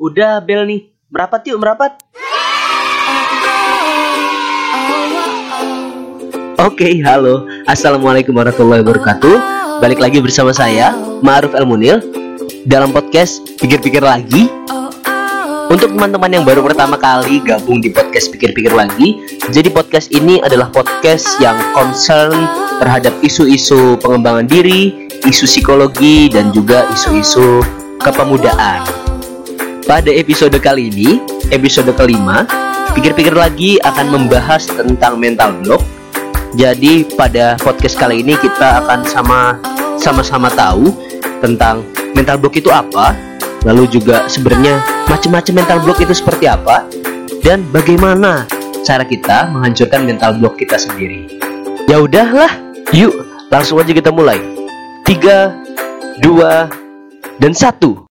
Udah bel nih. Merapat yuk, merapat. Oke, halo. Assalamualaikum warahmatullahi wabarakatuh. Balik lagi bersama saya, Ma'ruf El Munil dalam podcast Pikir-pikir lagi. Untuk teman-teman yang baru pertama kali gabung di podcast Pikir-pikir lagi, jadi podcast ini adalah podcast yang concern terhadap isu-isu pengembangan diri, isu psikologi dan juga isu-isu kepemudaan. Pada episode kali ini, episode kelima, pikir-pikir lagi akan membahas tentang mental block. Jadi pada podcast kali ini kita akan sama sama-sama tahu tentang mental block itu apa, lalu juga sebenarnya macam-macam mental block itu seperti apa dan bagaimana cara kita menghancurkan mental block kita sendiri. Ya udahlah, yuk langsung aja kita mulai. Tiga, dua, dan satu.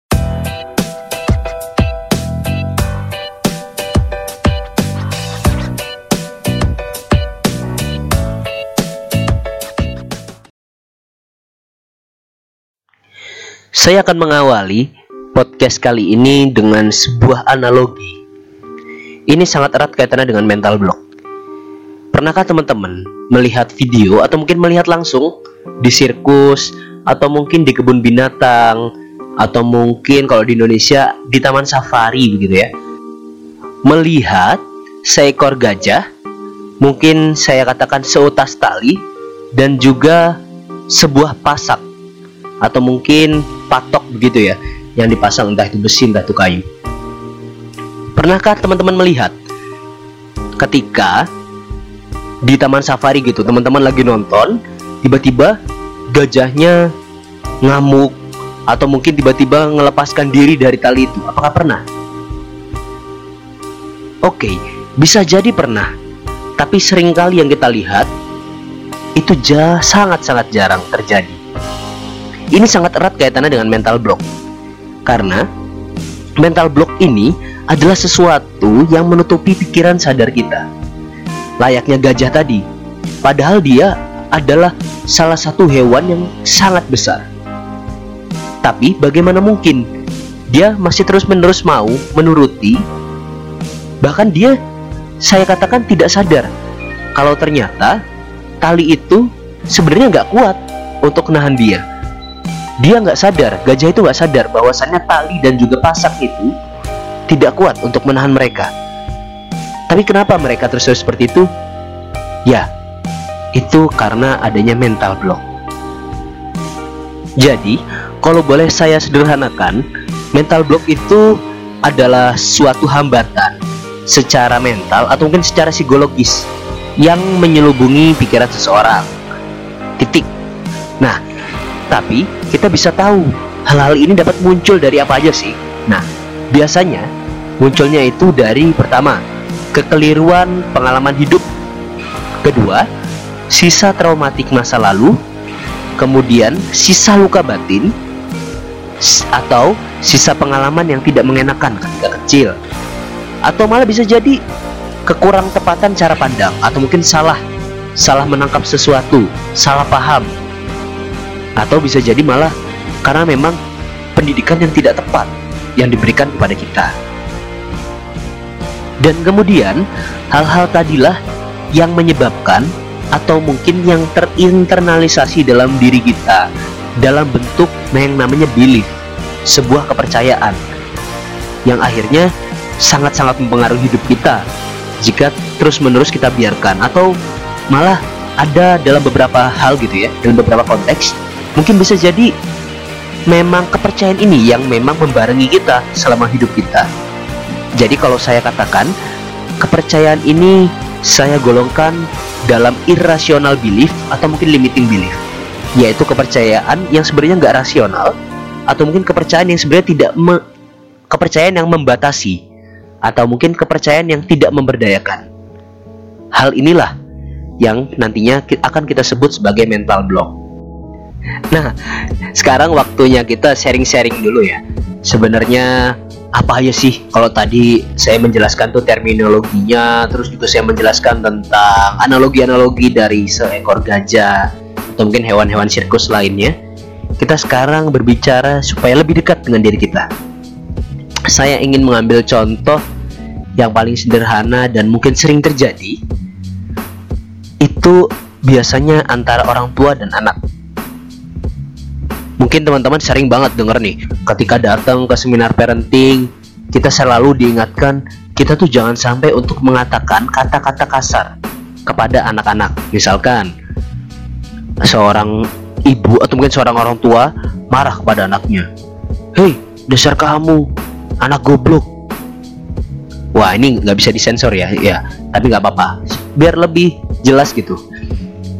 Saya akan mengawali podcast kali ini dengan sebuah analogi. Ini sangat erat kaitannya dengan mental block. Pernahkah teman-teman melihat video atau mungkin melihat langsung di sirkus atau mungkin di kebun binatang atau mungkin kalau di Indonesia di taman safari begitu ya. Melihat seekor gajah, mungkin saya katakan seutas tali dan juga sebuah pasak atau mungkin patok begitu ya yang dipasang entah itu besi entah itu kayu. Pernahkah teman-teman melihat ketika di taman safari gitu teman-teman lagi nonton tiba-tiba gajahnya ngamuk atau mungkin tiba-tiba melepaskan diri dari tali itu apakah pernah? Oke, bisa jadi pernah. Tapi sering kali yang kita lihat itu sangat-sangat jarang terjadi. Ini sangat erat kaitannya dengan mental block. Karena mental block ini adalah sesuatu yang menutupi pikiran sadar kita. Layaknya gajah tadi. Padahal dia adalah salah satu hewan yang sangat besar. Tapi bagaimana mungkin dia masih terus-menerus mau menuruti bahkan dia saya katakan tidak sadar kalau ternyata tali itu sebenarnya nggak kuat untuk nahan dia dia nggak sadar, gajah itu nggak sadar bahwasannya tali dan juga pasak itu tidak kuat untuk menahan mereka. Tapi kenapa mereka terus seperti itu? Ya, itu karena adanya mental block. Jadi, kalau boleh saya sederhanakan, mental block itu adalah suatu hambatan secara mental atau mungkin secara psikologis yang menyelubungi pikiran seseorang. Titik. Nah, tapi kita bisa tahu hal-hal ini dapat muncul dari apa aja sih? Nah, biasanya munculnya itu dari pertama, kekeliruan pengalaman hidup. Kedua, sisa traumatik masa lalu. Kemudian, sisa luka batin atau sisa pengalaman yang tidak mengenakan ketika kecil. Atau malah bisa jadi kekurang tepatan cara pandang atau mungkin salah salah menangkap sesuatu, salah paham atau bisa jadi malah karena memang pendidikan yang tidak tepat yang diberikan kepada kita. Dan kemudian hal-hal tadilah yang menyebabkan atau mungkin yang terinternalisasi dalam diri kita dalam bentuk yang namanya belief, sebuah kepercayaan yang akhirnya sangat-sangat mempengaruhi hidup kita jika terus-menerus kita biarkan atau malah ada dalam beberapa hal gitu ya, dalam beberapa konteks Mungkin bisa jadi memang kepercayaan ini yang memang membarengi kita selama hidup kita. Jadi kalau saya katakan kepercayaan ini saya golongkan dalam irrational belief atau mungkin limiting belief, yaitu kepercayaan yang sebenarnya nggak rasional atau mungkin kepercayaan yang sebenarnya tidak me, kepercayaan yang membatasi atau mungkin kepercayaan yang tidak memberdayakan. Hal inilah yang nantinya akan kita sebut sebagai mental block. Nah, sekarang waktunya kita sharing-sharing dulu ya. Sebenarnya apa aja sih kalau tadi saya menjelaskan tuh terminologinya, terus juga saya menjelaskan tentang analogi-analogi dari seekor gajah atau mungkin hewan-hewan sirkus lainnya. Kita sekarang berbicara supaya lebih dekat dengan diri kita. saya ingin mengambil contoh yang paling sederhana dan mungkin sering terjadi itu biasanya antara orang tua dan anak. Mungkin teman-teman sering banget denger nih, ketika datang ke seminar parenting, kita selalu diingatkan kita tuh jangan sampai untuk mengatakan kata-kata kasar kepada anak-anak. Misalkan seorang ibu atau mungkin seorang orang tua marah kepada anaknya. Hei, dasar kamu, anak goblok. Wah ini nggak bisa disensor ya, ya. Tapi nggak apa-apa, biar lebih jelas gitu.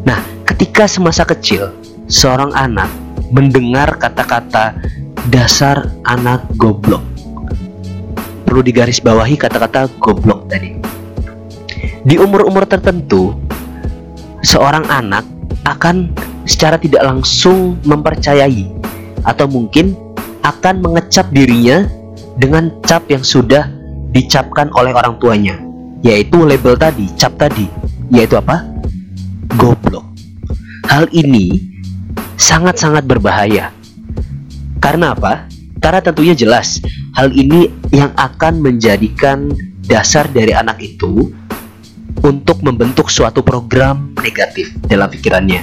Nah, ketika semasa kecil seorang anak mendengar kata-kata dasar anak goblok, perlu digarisbawahi kata-kata goblok tadi. Di umur-umur tertentu, seorang anak akan secara tidak langsung mempercayai atau mungkin akan mengecap dirinya dengan cap yang sudah dicapkan oleh orang tuanya, yaitu label tadi, cap tadi, yaitu apa? Goblok. Hal ini sangat-sangat berbahaya. Karena apa? Karena tentunya jelas hal ini yang akan menjadikan dasar dari anak itu untuk membentuk suatu program negatif dalam pikirannya.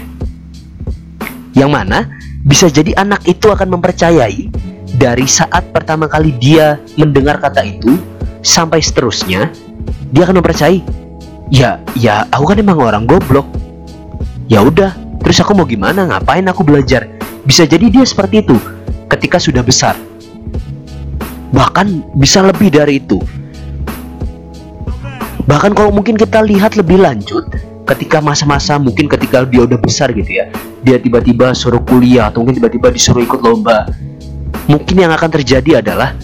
Yang mana bisa jadi anak itu akan mempercayai dari saat pertama kali dia mendengar kata itu sampai seterusnya dia akan mempercayai ya ya aku kan emang orang goblok ya udah terus aku mau gimana? Ngapain aku belajar? Bisa jadi dia seperti itu ketika sudah besar. Bahkan bisa lebih dari itu. Bahkan kalau mungkin kita lihat lebih lanjut ketika masa-masa mungkin ketika dia udah besar gitu ya dia tiba-tiba suruh kuliah atau mungkin tiba-tiba disuruh ikut lomba mungkin yang akan terjadi adalah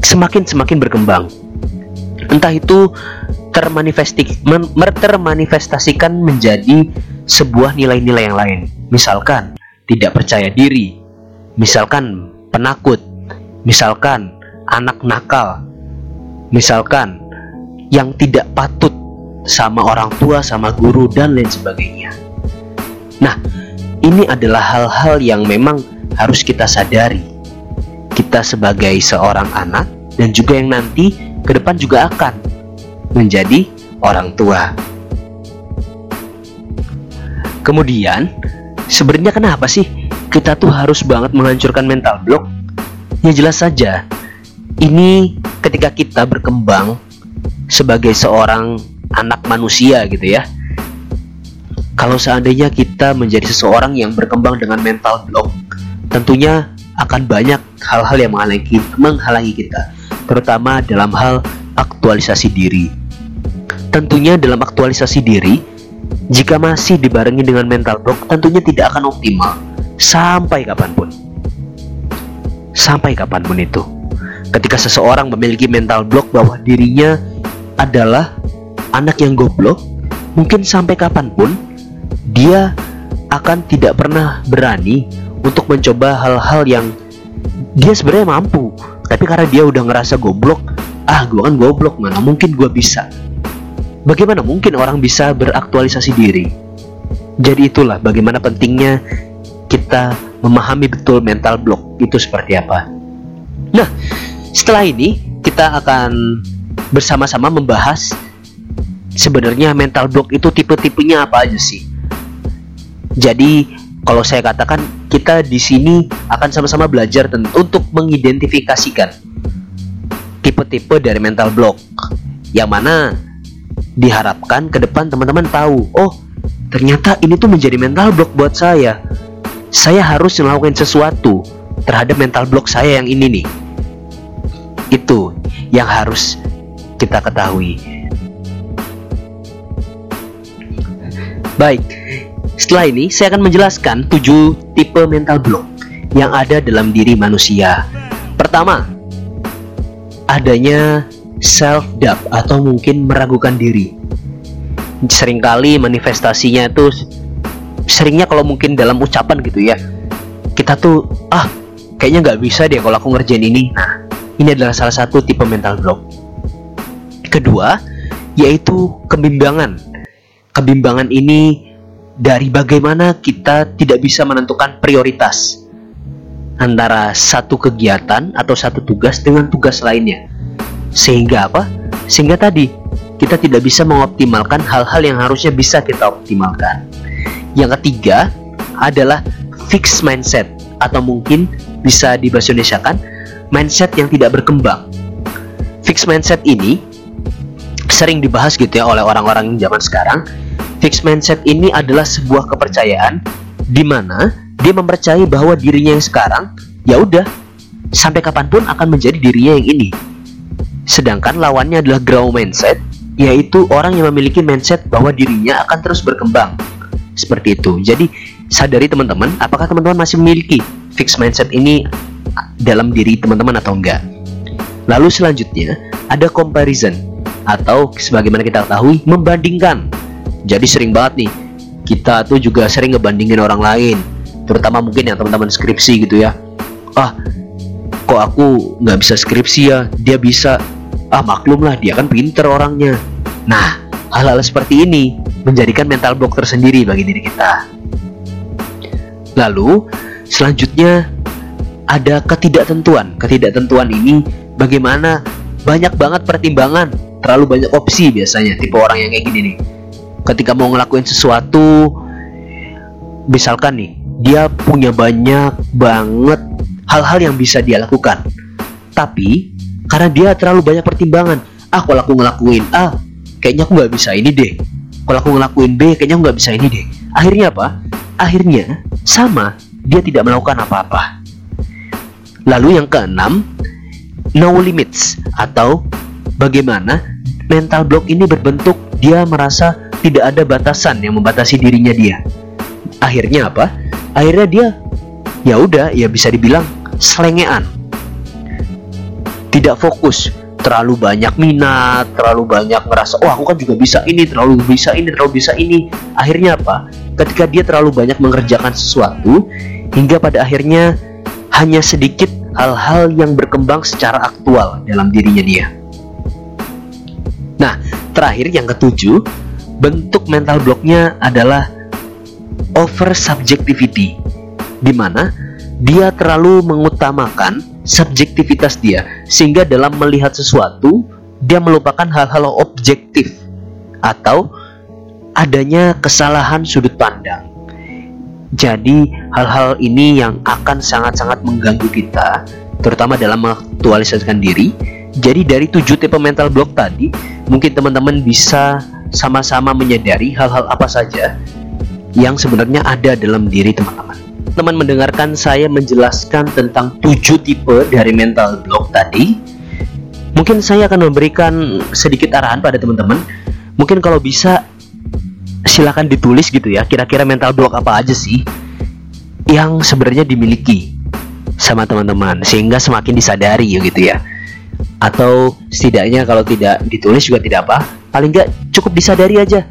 semakin semakin berkembang. Entah itu termanifestasikan menjadi sebuah nilai-nilai yang lain misalkan tidak percaya diri misalkan penakut misalkan anak nakal, misalkan yang tidak patut sama orang tua, sama guru, dan lain sebagainya. Nah, ini adalah hal-hal yang memang harus kita sadari. Kita sebagai seorang anak dan juga yang nanti ke depan juga akan menjadi orang tua. Kemudian, sebenarnya kenapa sih kita tuh harus banget menghancurkan mental block Ya jelas saja, ini ketika kita berkembang sebagai seorang anak manusia gitu ya. Kalau seandainya kita menjadi seseorang yang berkembang dengan mental block, tentunya akan banyak hal-hal yang menghalangi, menghalangi kita, terutama dalam hal aktualisasi diri. Tentunya dalam aktualisasi diri, jika masih dibarengi dengan mental block, tentunya tidak akan optimal sampai kapan pun sampai kapan pun itu. Ketika seseorang memiliki mental block bahwa dirinya adalah anak yang goblok, mungkin sampai kapan pun dia akan tidak pernah berani untuk mencoba hal-hal yang dia sebenarnya mampu, tapi karena dia udah ngerasa goblok, ah gue kan goblok mana mungkin gue bisa. Bagaimana mungkin orang bisa beraktualisasi diri? Jadi itulah bagaimana pentingnya kita memahami betul mental block itu seperti apa. Nah, setelah ini kita akan bersama-sama membahas sebenarnya mental block itu tipe-tipenya apa aja sih. Jadi, kalau saya katakan kita di sini akan sama-sama belajar untuk mengidentifikasikan tipe-tipe dari mental block yang mana diharapkan ke depan teman-teman tahu, oh ternyata ini tuh menjadi mental block buat saya saya harus melakukan sesuatu terhadap mental block saya yang ini nih. Itu yang harus kita ketahui. Baik, setelah ini saya akan menjelaskan 7 tipe mental block yang ada dalam diri manusia. Pertama, adanya self doubt atau mungkin meragukan diri. Seringkali manifestasinya itu seringnya kalau mungkin dalam ucapan gitu ya kita tuh ah kayaknya nggak bisa deh kalau aku ngerjain ini nah ini adalah salah satu tipe mental block kedua yaitu kebimbangan kebimbangan ini dari bagaimana kita tidak bisa menentukan prioritas antara satu kegiatan atau satu tugas dengan tugas lainnya. Sehingga apa? Sehingga tadi kita tidak bisa mengoptimalkan hal-hal yang harusnya bisa kita optimalkan. Yang ketiga adalah fixed mindset atau mungkin bisa dibahasa Indonesia kan mindset yang tidak berkembang. Fixed mindset ini sering dibahas gitu ya oleh orang-orang zaman sekarang. Fixed mindset ini adalah sebuah kepercayaan di mana dia mempercayai bahwa dirinya yang sekarang ya udah sampai kapan pun akan menjadi dirinya yang ini. Sedangkan lawannya adalah grow mindset, yaitu orang yang memiliki mindset bahwa dirinya akan terus berkembang. Seperti itu. Jadi sadari teman-teman, apakah teman-teman masih memiliki fixed mindset ini dalam diri teman-teman atau enggak? Lalu selanjutnya ada comparison atau sebagaimana kita ketahui membandingkan. Jadi sering banget nih kita tuh juga sering ngebandingin orang lain terutama mungkin yang teman-teman skripsi gitu ya ah kok aku nggak bisa skripsi ya? Dia bisa. Ah maklum lah dia kan pinter orangnya. Nah hal-hal seperti ini menjadikan mental block tersendiri bagi diri kita. Lalu selanjutnya ada ketidaktentuan. Ketidaktentuan ini bagaimana? Banyak banget pertimbangan. Terlalu banyak opsi biasanya tipe orang yang kayak gini nih. Ketika mau ngelakuin sesuatu misalkan nih dia punya banyak banget hal-hal yang bisa dia lakukan. Tapi karena dia terlalu banyak pertimbangan, ah kalau aku ngelakuin A, kayaknya aku nggak bisa ini deh. Kalau aku ngelakuin B, kayaknya aku nggak bisa ini deh. Akhirnya apa? Akhirnya sama, dia tidak melakukan apa-apa. Lalu yang keenam, no limits atau bagaimana mental block ini berbentuk dia merasa tidak ada batasan yang membatasi dirinya dia. Akhirnya apa? akhirnya dia ya udah ya bisa dibilang selengean. Tidak fokus. Terlalu banyak minat terlalu banyak ngerasa oh aku kan juga bisa ini terlalu bisa ini terlalu bisa ini. Akhirnya apa? Ketika dia terlalu banyak mengerjakan sesuatu hingga pada akhirnya hanya sedikit hal-hal yang berkembang secara aktual dalam dirinya dia. Nah terakhir yang ketujuh bentuk mental blocknya adalah over subjectivity di mana dia terlalu mengutamakan subjektivitas dia sehingga dalam melihat sesuatu dia melupakan hal-hal objektif atau adanya kesalahan sudut pandang. Jadi hal-hal ini yang akan sangat-sangat mengganggu kita terutama dalam mengaktualisasikan diri. Jadi dari tujuh tipe mental block tadi, mungkin teman-teman bisa sama-sama menyadari hal-hal apa saja yang sebenarnya ada dalam diri teman-teman. Teman mendengarkan saya menjelaskan tentang tujuh tipe dari mental block tadi. Mungkin saya akan memberikan sedikit arahan pada teman-teman. Mungkin kalau bisa silakan ditulis gitu ya, kira-kira mental block apa aja sih yang sebenarnya dimiliki sama teman-teman sehingga semakin disadari ya gitu ya. Atau setidaknya kalau tidak ditulis juga tidak apa, paling nggak cukup disadari aja.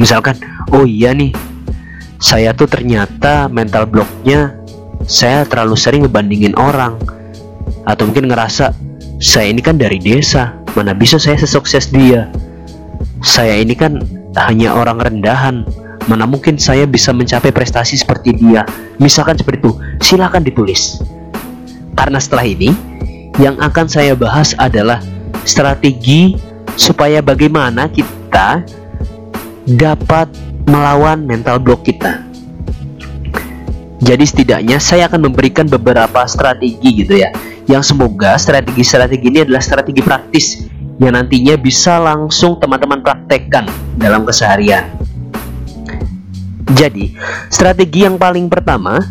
Misalkan, oh iya nih, saya tuh ternyata mental blocknya saya terlalu sering ngebandingin orang. Atau mungkin ngerasa saya ini kan dari desa mana bisa saya sesukses dia? Saya ini kan hanya orang rendahan mana mungkin saya bisa mencapai prestasi seperti dia. Misalkan seperti itu silahkan ditulis. Karena setelah ini yang akan saya bahas adalah strategi supaya bagaimana kita dapat melawan mental block kita. Jadi setidaknya saya akan memberikan beberapa strategi gitu ya Yang semoga strategi-strategi ini adalah strategi praktis Yang nantinya bisa langsung teman-teman praktekkan dalam keseharian Jadi strategi yang paling pertama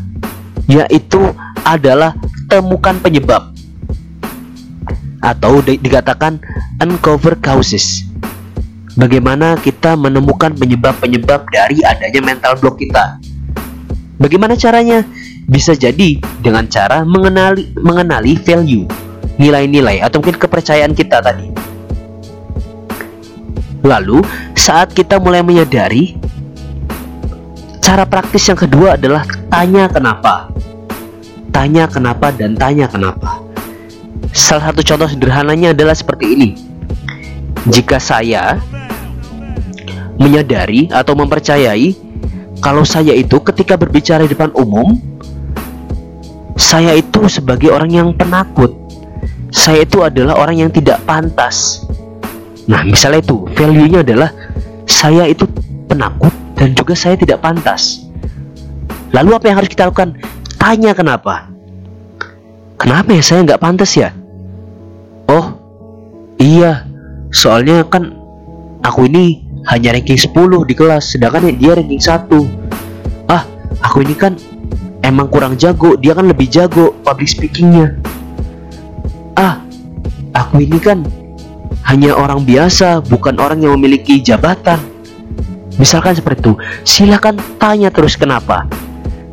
Yaitu adalah temukan penyebab Atau di dikatakan uncover causes bagaimana kita menemukan penyebab-penyebab dari adanya mental block kita. Bagaimana caranya? Bisa jadi dengan cara mengenali mengenali value, nilai-nilai atau mungkin kepercayaan kita tadi. Lalu, saat kita mulai menyadari cara praktis yang kedua adalah tanya kenapa. Tanya kenapa dan tanya kenapa. Salah satu contoh sederhananya adalah seperti ini. Jika saya menyadari atau mempercayai kalau saya itu ketika berbicara di depan umum saya itu sebagai orang yang penakut. Saya itu adalah orang yang tidak pantas. Nah, misalnya itu value-nya adalah saya itu penakut dan juga saya tidak pantas. Lalu apa yang harus kita lakukan? Tanya kenapa. Kenapa ya saya nggak pantas ya? Oh, iya. Soalnya kan aku ini hanya ranking 10 di kelas, sedangkan dia ranking 1. Ah, aku ini kan emang kurang jago, dia kan lebih jago public speakingnya. Ah, aku ini kan hanya orang biasa, bukan orang yang memiliki jabatan. Misalkan seperti itu, silakan tanya terus kenapa,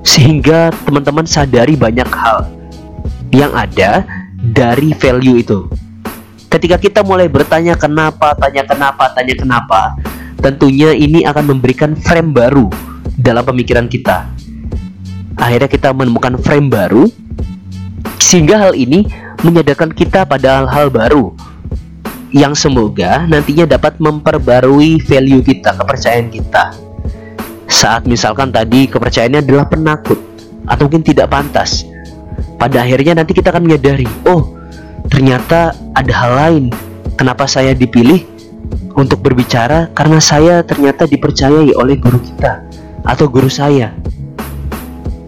sehingga teman-teman sadari banyak hal yang ada dari value itu. Ketika kita mulai bertanya kenapa, tanya kenapa, tanya kenapa, tentunya ini akan memberikan frame baru dalam pemikiran kita. Akhirnya kita menemukan frame baru, sehingga hal ini menyadarkan kita pada hal-hal baru yang semoga nantinya dapat memperbarui value kita, kepercayaan kita. Saat misalkan tadi kepercayaannya adalah penakut atau mungkin tidak pantas. Pada akhirnya nanti kita akan menyadari, oh ternyata ada hal lain. Kenapa saya dipilih untuk berbicara? Karena saya ternyata dipercayai oleh guru kita atau guru saya.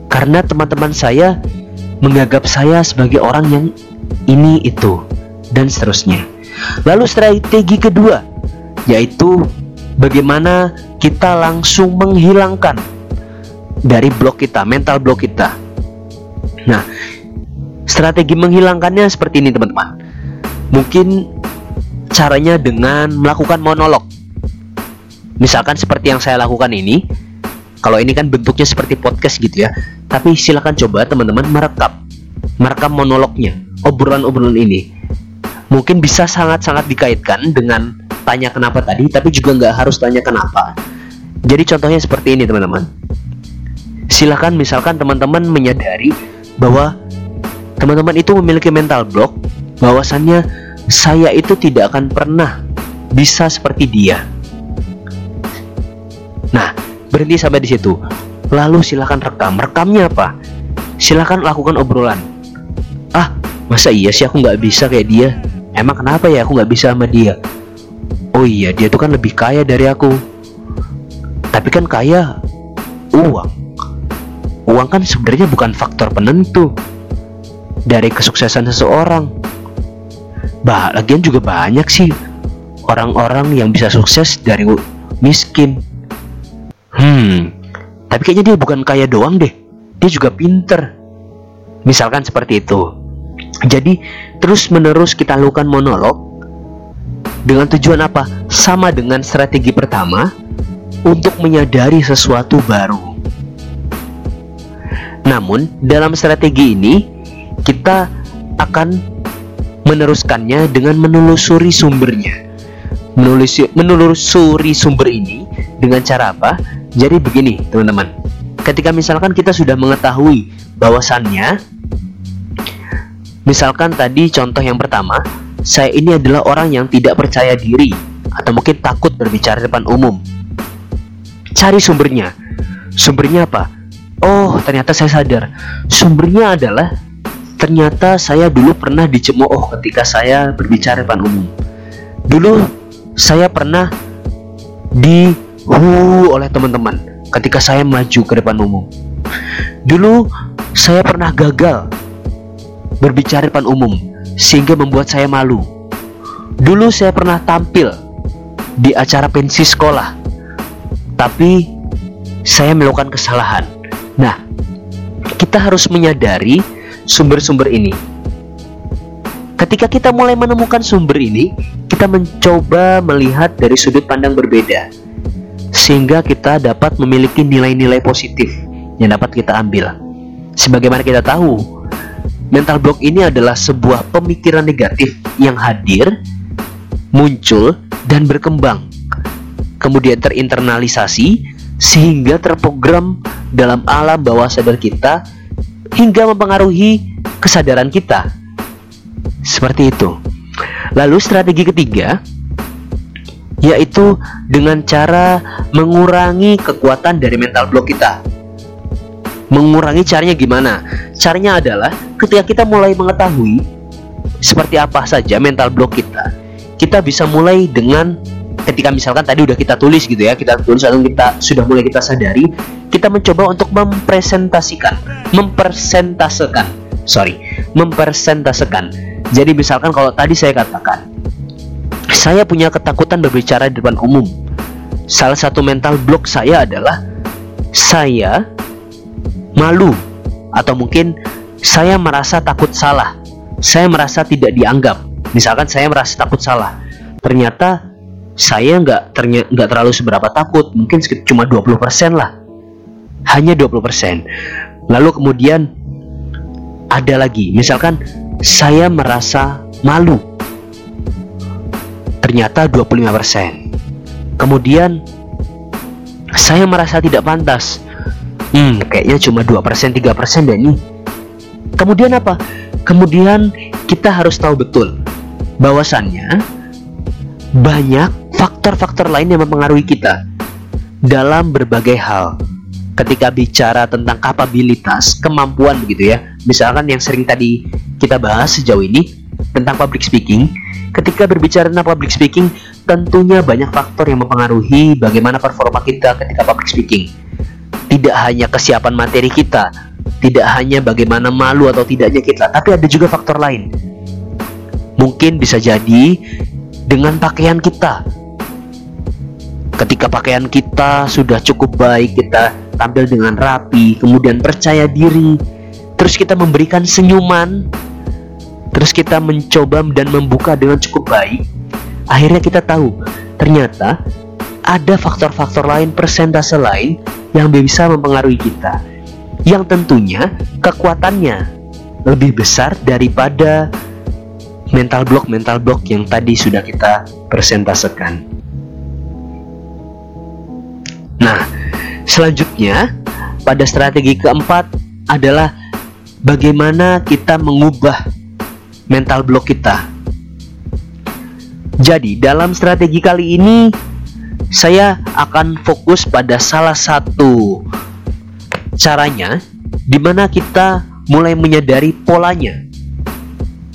Karena teman-teman saya menganggap saya sebagai orang yang ini itu dan seterusnya. Lalu strategi kedua yaitu bagaimana kita langsung menghilangkan dari blok kita, mental blok kita. Nah, strategi menghilangkannya seperti ini teman-teman. Mungkin caranya dengan melakukan monolog. Misalkan seperti yang saya lakukan ini, kalau ini kan bentuknya seperti podcast gitu ya. Tapi silakan coba teman-teman merekam, merekam monolognya, obrolan-obrolan ini mungkin bisa sangat-sangat dikaitkan dengan tanya kenapa tadi, tapi juga nggak harus tanya kenapa. Jadi contohnya seperti ini teman-teman. Silahkan misalkan teman-teman menyadari bahwa teman-teman itu memiliki mental block, bahwasannya saya itu tidak akan pernah bisa seperti dia. Nah, berhenti sampai di situ. Lalu silahkan rekam. Rekamnya apa? Silahkan lakukan obrolan. Ah, masa iya sih aku nggak bisa kayak dia? Emang kenapa ya aku nggak bisa sama dia? Oh iya, dia tuh kan lebih kaya dari aku. Tapi kan kaya uang. Uang kan sebenarnya bukan faktor penentu dari kesuksesan seseorang. Bah, lagian juga banyak sih orang-orang yang bisa sukses dari miskin. Hmm, tapi kayaknya dia bukan kaya doang deh. Dia juga pinter. Misalkan seperti itu. Jadi terus-menerus kita lakukan monolog dengan tujuan apa? Sama dengan strategi pertama untuk menyadari sesuatu baru. Namun, dalam strategi ini kita akan meneruskannya dengan menelusuri sumbernya. Menelusuri, menelusuri sumber ini dengan cara apa? Jadi begini, teman-teman. Ketika misalkan kita sudah mengetahui bahwasannya Misalkan tadi contoh yang pertama, saya ini adalah orang yang tidak percaya diri atau mungkin takut berbicara depan umum. Cari sumbernya. Sumbernya apa? Oh, ternyata saya sadar. Sumbernya adalah ternyata saya dulu pernah dicemooh ketika saya berbicara depan umum. Dulu saya pernah dihu oleh teman-teman ketika saya maju ke depan umum. Dulu saya pernah gagal berbicara depan umum sehingga membuat saya malu. Dulu saya pernah tampil di acara pensi sekolah, tapi saya melakukan kesalahan. Nah, kita harus menyadari sumber-sumber ini. Ketika kita mulai menemukan sumber ini, kita mencoba melihat dari sudut pandang berbeda, sehingga kita dapat memiliki nilai-nilai positif yang dapat kita ambil. Sebagaimana kita tahu, Mental block ini adalah sebuah pemikiran negatif yang hadir, muncul, dan berkembang. Kemudian terinternalisasi sehingga terprogram dalam alam bawah sadar kita hingga mempengaruhi kesadaran kita. Seperti itu. Lalu strategi ketiga yaitu dengan cara mengurangi kekuatan dari mental block kita. Mengurangi caranya gimana? Caranya adalah ketika kita mulai mengetahui seperti apa saja mental block kita, kita bisa mulai dengan ketika misalkan tadi udah kita tulis gitu ya, kita tulis atau kita sudah mulai kita sadari, kita mencoba untuk mempresentasikan, mempresentasekan, sorry, mempresentasekan. Jadi misalkan kalau tadi saya katakan, saya punya ketakutan berbicara di depan umum. Salah satu mental block saya adalah saya malu atau mungkin saya merasa takut salah. Saya merasa tidak dianggap. Misalkan saya merasa takut salah. Ternyata saya nggak ternyata nggak terlalu seberapa takut, mungkin cuma 20% lah. Hanya 20%. Lalu kemudian ada lagi, misalkan saya merasa malu. Ternyata 25%. Kemudian saya merasa tidak pantas hmm kayaknya cuma 2% 3% deh nih kemudian apa kemudian kita harus tahu betul bahwasannya banyak faktor-faktor lain yang mempengaruhi kita dalam berbagai hal ketika bicara tentang kapabilitas, kemampuan begitu ya. Misalkan yang sering tadi kita bahas sejauh ini tentang public speaking, ketika berbicara tentang public speaking, tentunya banyak faktor yang mempengaruhi bagaimana performa kita ketika public speaking tidak hanya kesiapan materi kita, tidak hanya bagaimana malu atau tidaknya kita, tapi ada juga faktor lain. Mungkin bisa jadi dengan pakaian kita. Ketika pakaian kita sudah cukup baik, kita tampil dengan rapi, kemudian percaya diri, terus kita memberikan senyuman, terus kita mencoba dan membuka dengan cukup baik, akhirnya kita tahu ternyata ada faktor-faktor lain, persentase lain yang bisa mempengaruhi kita. Yang tentunya kekuatannya lebih besar daripada mental block mental block yang tadi sudah kita persentasekan. Nah, selanjutnya pada strategi keempat adalah bagaimana kita mengubah mental block kita. Jadi, dalam strategi kali ini saya akan fokus pada salah satu caranya di mana kita mulai menyadari polanya.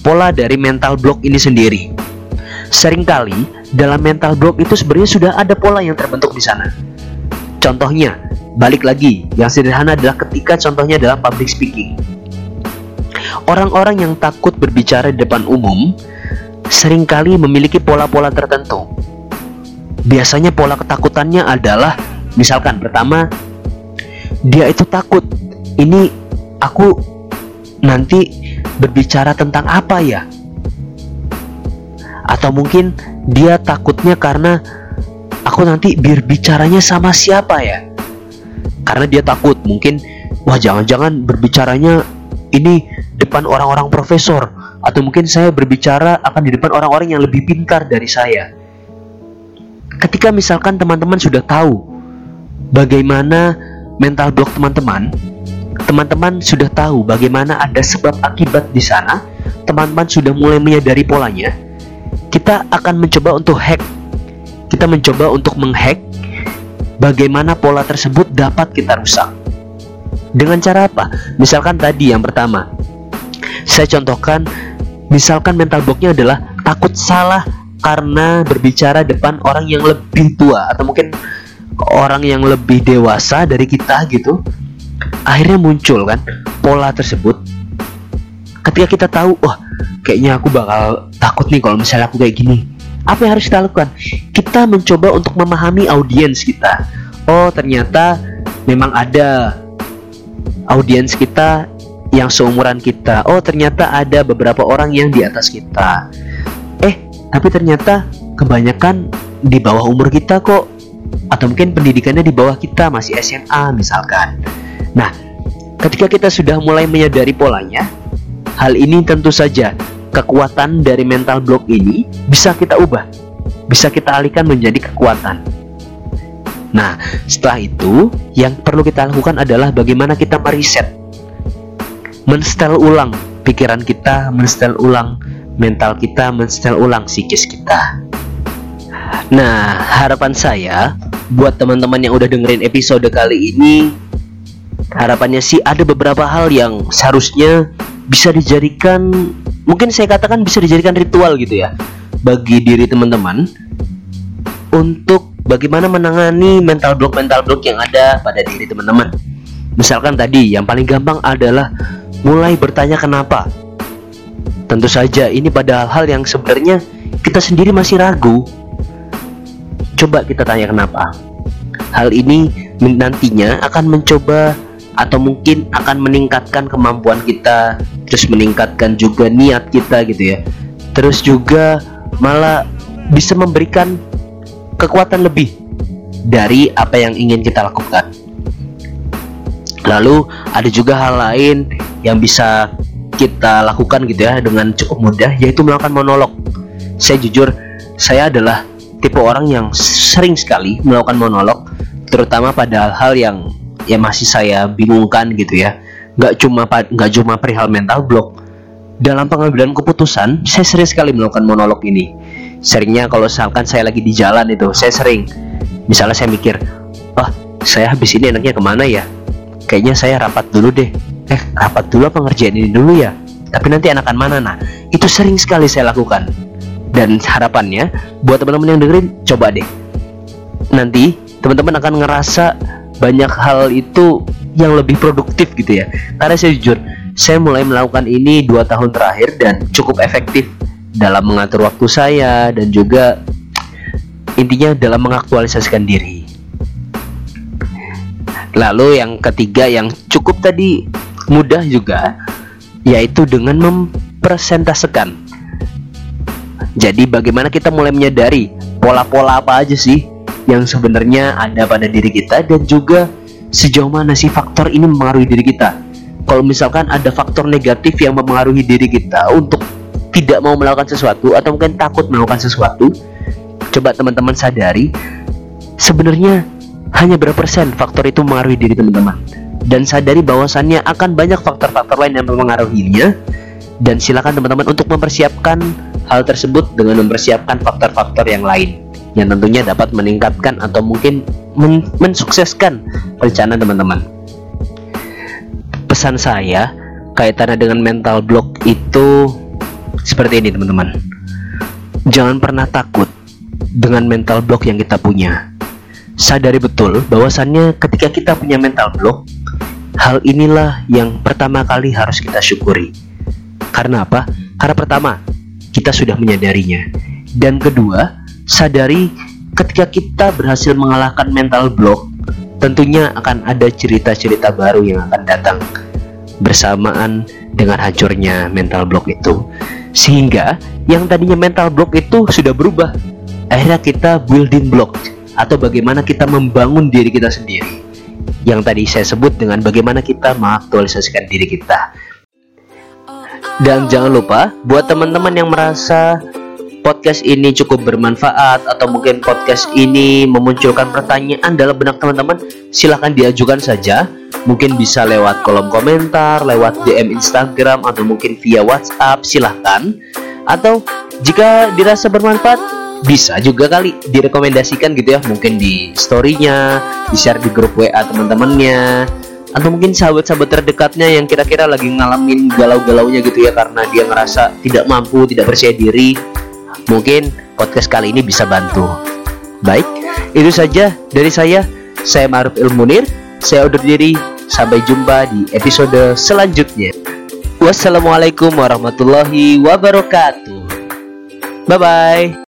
Pola dari mental block ini sendiri. Seringkali dalam mental block itu sebenarnya sudah ada pola yang terbentuk di sana. Contohnya, balik lagi, yang sederhana adalah ketika contohnya dalam public speaking. Orang-orang yang takut berbicara di depan umum sering kali memiliki pola-pola tertentu biasanya pola ketakutannya adalah misalkan pertama dia itu takut ini aku nanti berbicara tentang apa ya atau mungkin dia takutnya karena aku nanti berbicaranya sama siapa ya karena dia takut mungkin wah jangan-jangan berbicaranya ini depan orang-orang profesor atau mungkin saya berbicara akan di depan orang-orang yang lebih pintar dari saya ketika misalkan teman-teman sudah tahu bagaimana mental block teman-teman, teman-teman sudah tahu bagaimana ada sebab akibat di sana, teman-teman sudah mulai menyadari polanya, kita akan mencoba untuk hack. Kita mencoba untuk menghack bagaimana pola tersebut dapat kita rusak. Dengan cara apa? Misalkan tadi yang pertama, saya contohkan, misalkan mental blocknya adalah takut salah karena berbicara depan orang yang lebih tua atau mungkin orang yang lebih dewasa dari kita gitu akhirnya muncul kan pola tersebut ketika kita tahu wah kayaknya aku bakal takut nih kalau misalnya aku kayak gini apa yang harus kita lakukan? Kita mencoba untuk memahami audiens kita. Oh ternyata memang ada audiens kita yang seumuran kita. Oh ternyata ada beberapa orang yang di atas kita. Tapi ternyata kebanyakan di bawah umur kita kok. Atau mungkin pendidikannya di bawah kita masih SMA misalkan. Nah, ketika kita sudah mulai menyadari polanya, hal ini tentu saja kekuatan dari mental block ini bisa kita ubah, bisa kita alihkan menjadi kekuatan. Nah, setelah itu yang perlu kita lakukan adalah bagaimana kita meriset, menstel ulang pikiran kita, menstel ulang mental kita mensetel ulang psikis kita. Nah, harapan saya buat teman-teman yang udah dengerin episode kali ini, harapannya sih ada beberapa hal yang seharusnya bisa dijadikan mungkin saya katakan bisa dijadikan ritual gitu ya bagi diri teman-teman untuk bagaimana menangani mental block mental block yang ada pada diri teman-teman. Misalkan tadi yang paling gampang adalah mulai bertanya kenapa. Tentu saja ini pada hal yang sebenarnya kita sendiri masih ragu. Coba kita tanya kenapa. Hal ini nantinya akan mencoba atau mungkin akan meningkatkan kemampuan kita terus meningkatkan juga niat kita gitu ya. Terus juga malah bisa memberikan kekuatan lebih dari apa yang ingin kita lakukan. Lalu ada juga hal lain yang bisa kita lakukan gitu ya dengan cukup mudah yaitu melakukan monolog. Saya jujur saya adalah tipe orang yang sering sekali melakukan monolog terutama pada hal-hal yang ya masih saya bingungkan gitu ya. Nggak cuma nggak cuma perihal mental block dalam pengambilan keputusan saya sering sekali melakukan monolog ini. Seringnya kalau misalkan saya lagi di jalan itu saya sering. Misalnya saya mikir oh saya habis ini enaknya ke mana ya? Kayaknya saya rapat dulu deh. Eh rapat dulu apa ngerjain ini dulu ya? Tapi nanti enakan mana? Nah itu sering sekali saya lakukan. Dan harapannya buat teman-teman yang dengerin coba deh. Nanti teman-teman akan ngerasa banyak hal itu yang lebih produktif gitu ya. Karena saya jujur saya mulai melakukan ini dua tahun terakhir dan cukup efektif dalam mengatur waktu saya dan juga intinya dalam mengaktualisasikan diri. Lalu yang ketiga yang cukup tadi mudah juga yaitu dengan mempresentasekan jadi bagaimana kita mulai menyadari pola-pola apa aja sih yang sebenarnya ada pada diri kita dan juga sejauh mana sih faktor ini mempengaruhi diri kita. Kalau misalkan ada faktor negatif yang mempengaruhi diri kita untuk tidak mau melakukan sesuatu atau mungkin takut melakukan sesuatu, coba teman-teman sadari sebenarnya hanya berapa persen faktor itu mempengaruhi diri teman-teman. Dan sadari bahwasannya akan banyak faktor-faktor lain yang mempengaruhinya. Dan silakan teman-teman untuk mempersiapkan hal tersebut dengan mempersiapkan faktor-faktor yang lain yang tentunya dapat meningkatkan atau mungkin men mensukseskan rencana teman-teman. Pesan saya kaitannya dengan mental block itu seperti ini teman-teman. Jangan pernah takut dengan mental block yang kita punya. Sadari betul bahwasannya ketika kita punya mental block, hal inilah yang pertama kali harus kita syukuri. Karena apa? Karena pertama, kita sudah menyadarinya. Dan kedua, sadari ketika kita berhasil mengalahkan mental block, tentunya akan ada cerita-cerita baru yang akan datang bersamaan dengan hancurnya mental block itu. Sehingga yang tadinya mental block itu sudah berubah. Akhirnya kita building block atau bagaimana kita membangun diri kita sendiri. Yang tadi saya sebut dengan bagaimana kita mengaktualisasikan diri kita. Dan jangan lupa buat teman-teman yang merasa podcast ini cukup bermanfaat atau mungkin podcast ini memunculkan pertanyaan dalam benak teman-teman, silahkan diajukan saja. Mungkin bisa lewat kolom komentar, lewat DM Instagram atau mungkin via WhatsApp, silahkan. Atau jika dirasa bermanfaat, bisa juga kali direkomendasikan gitu ya, mungkin di storynya, di share di grup WA teman-temannya, atau mungkin sahabat-sahabat terdekatnya yang kira-kira lagi ngalamin galau-galaunya gitu ya karena dia ngerasa tidak mampu, tidak percaya diri Mungkin podcast kali ini bisa bantu. Baik, itu saja dari saya. Saya Maruf Ilmunir. Saya undur diri. Sampai jumpa di episode selanjutnya. Wassalamualaikum warahmatullahi wabarakatuh. Bye bye.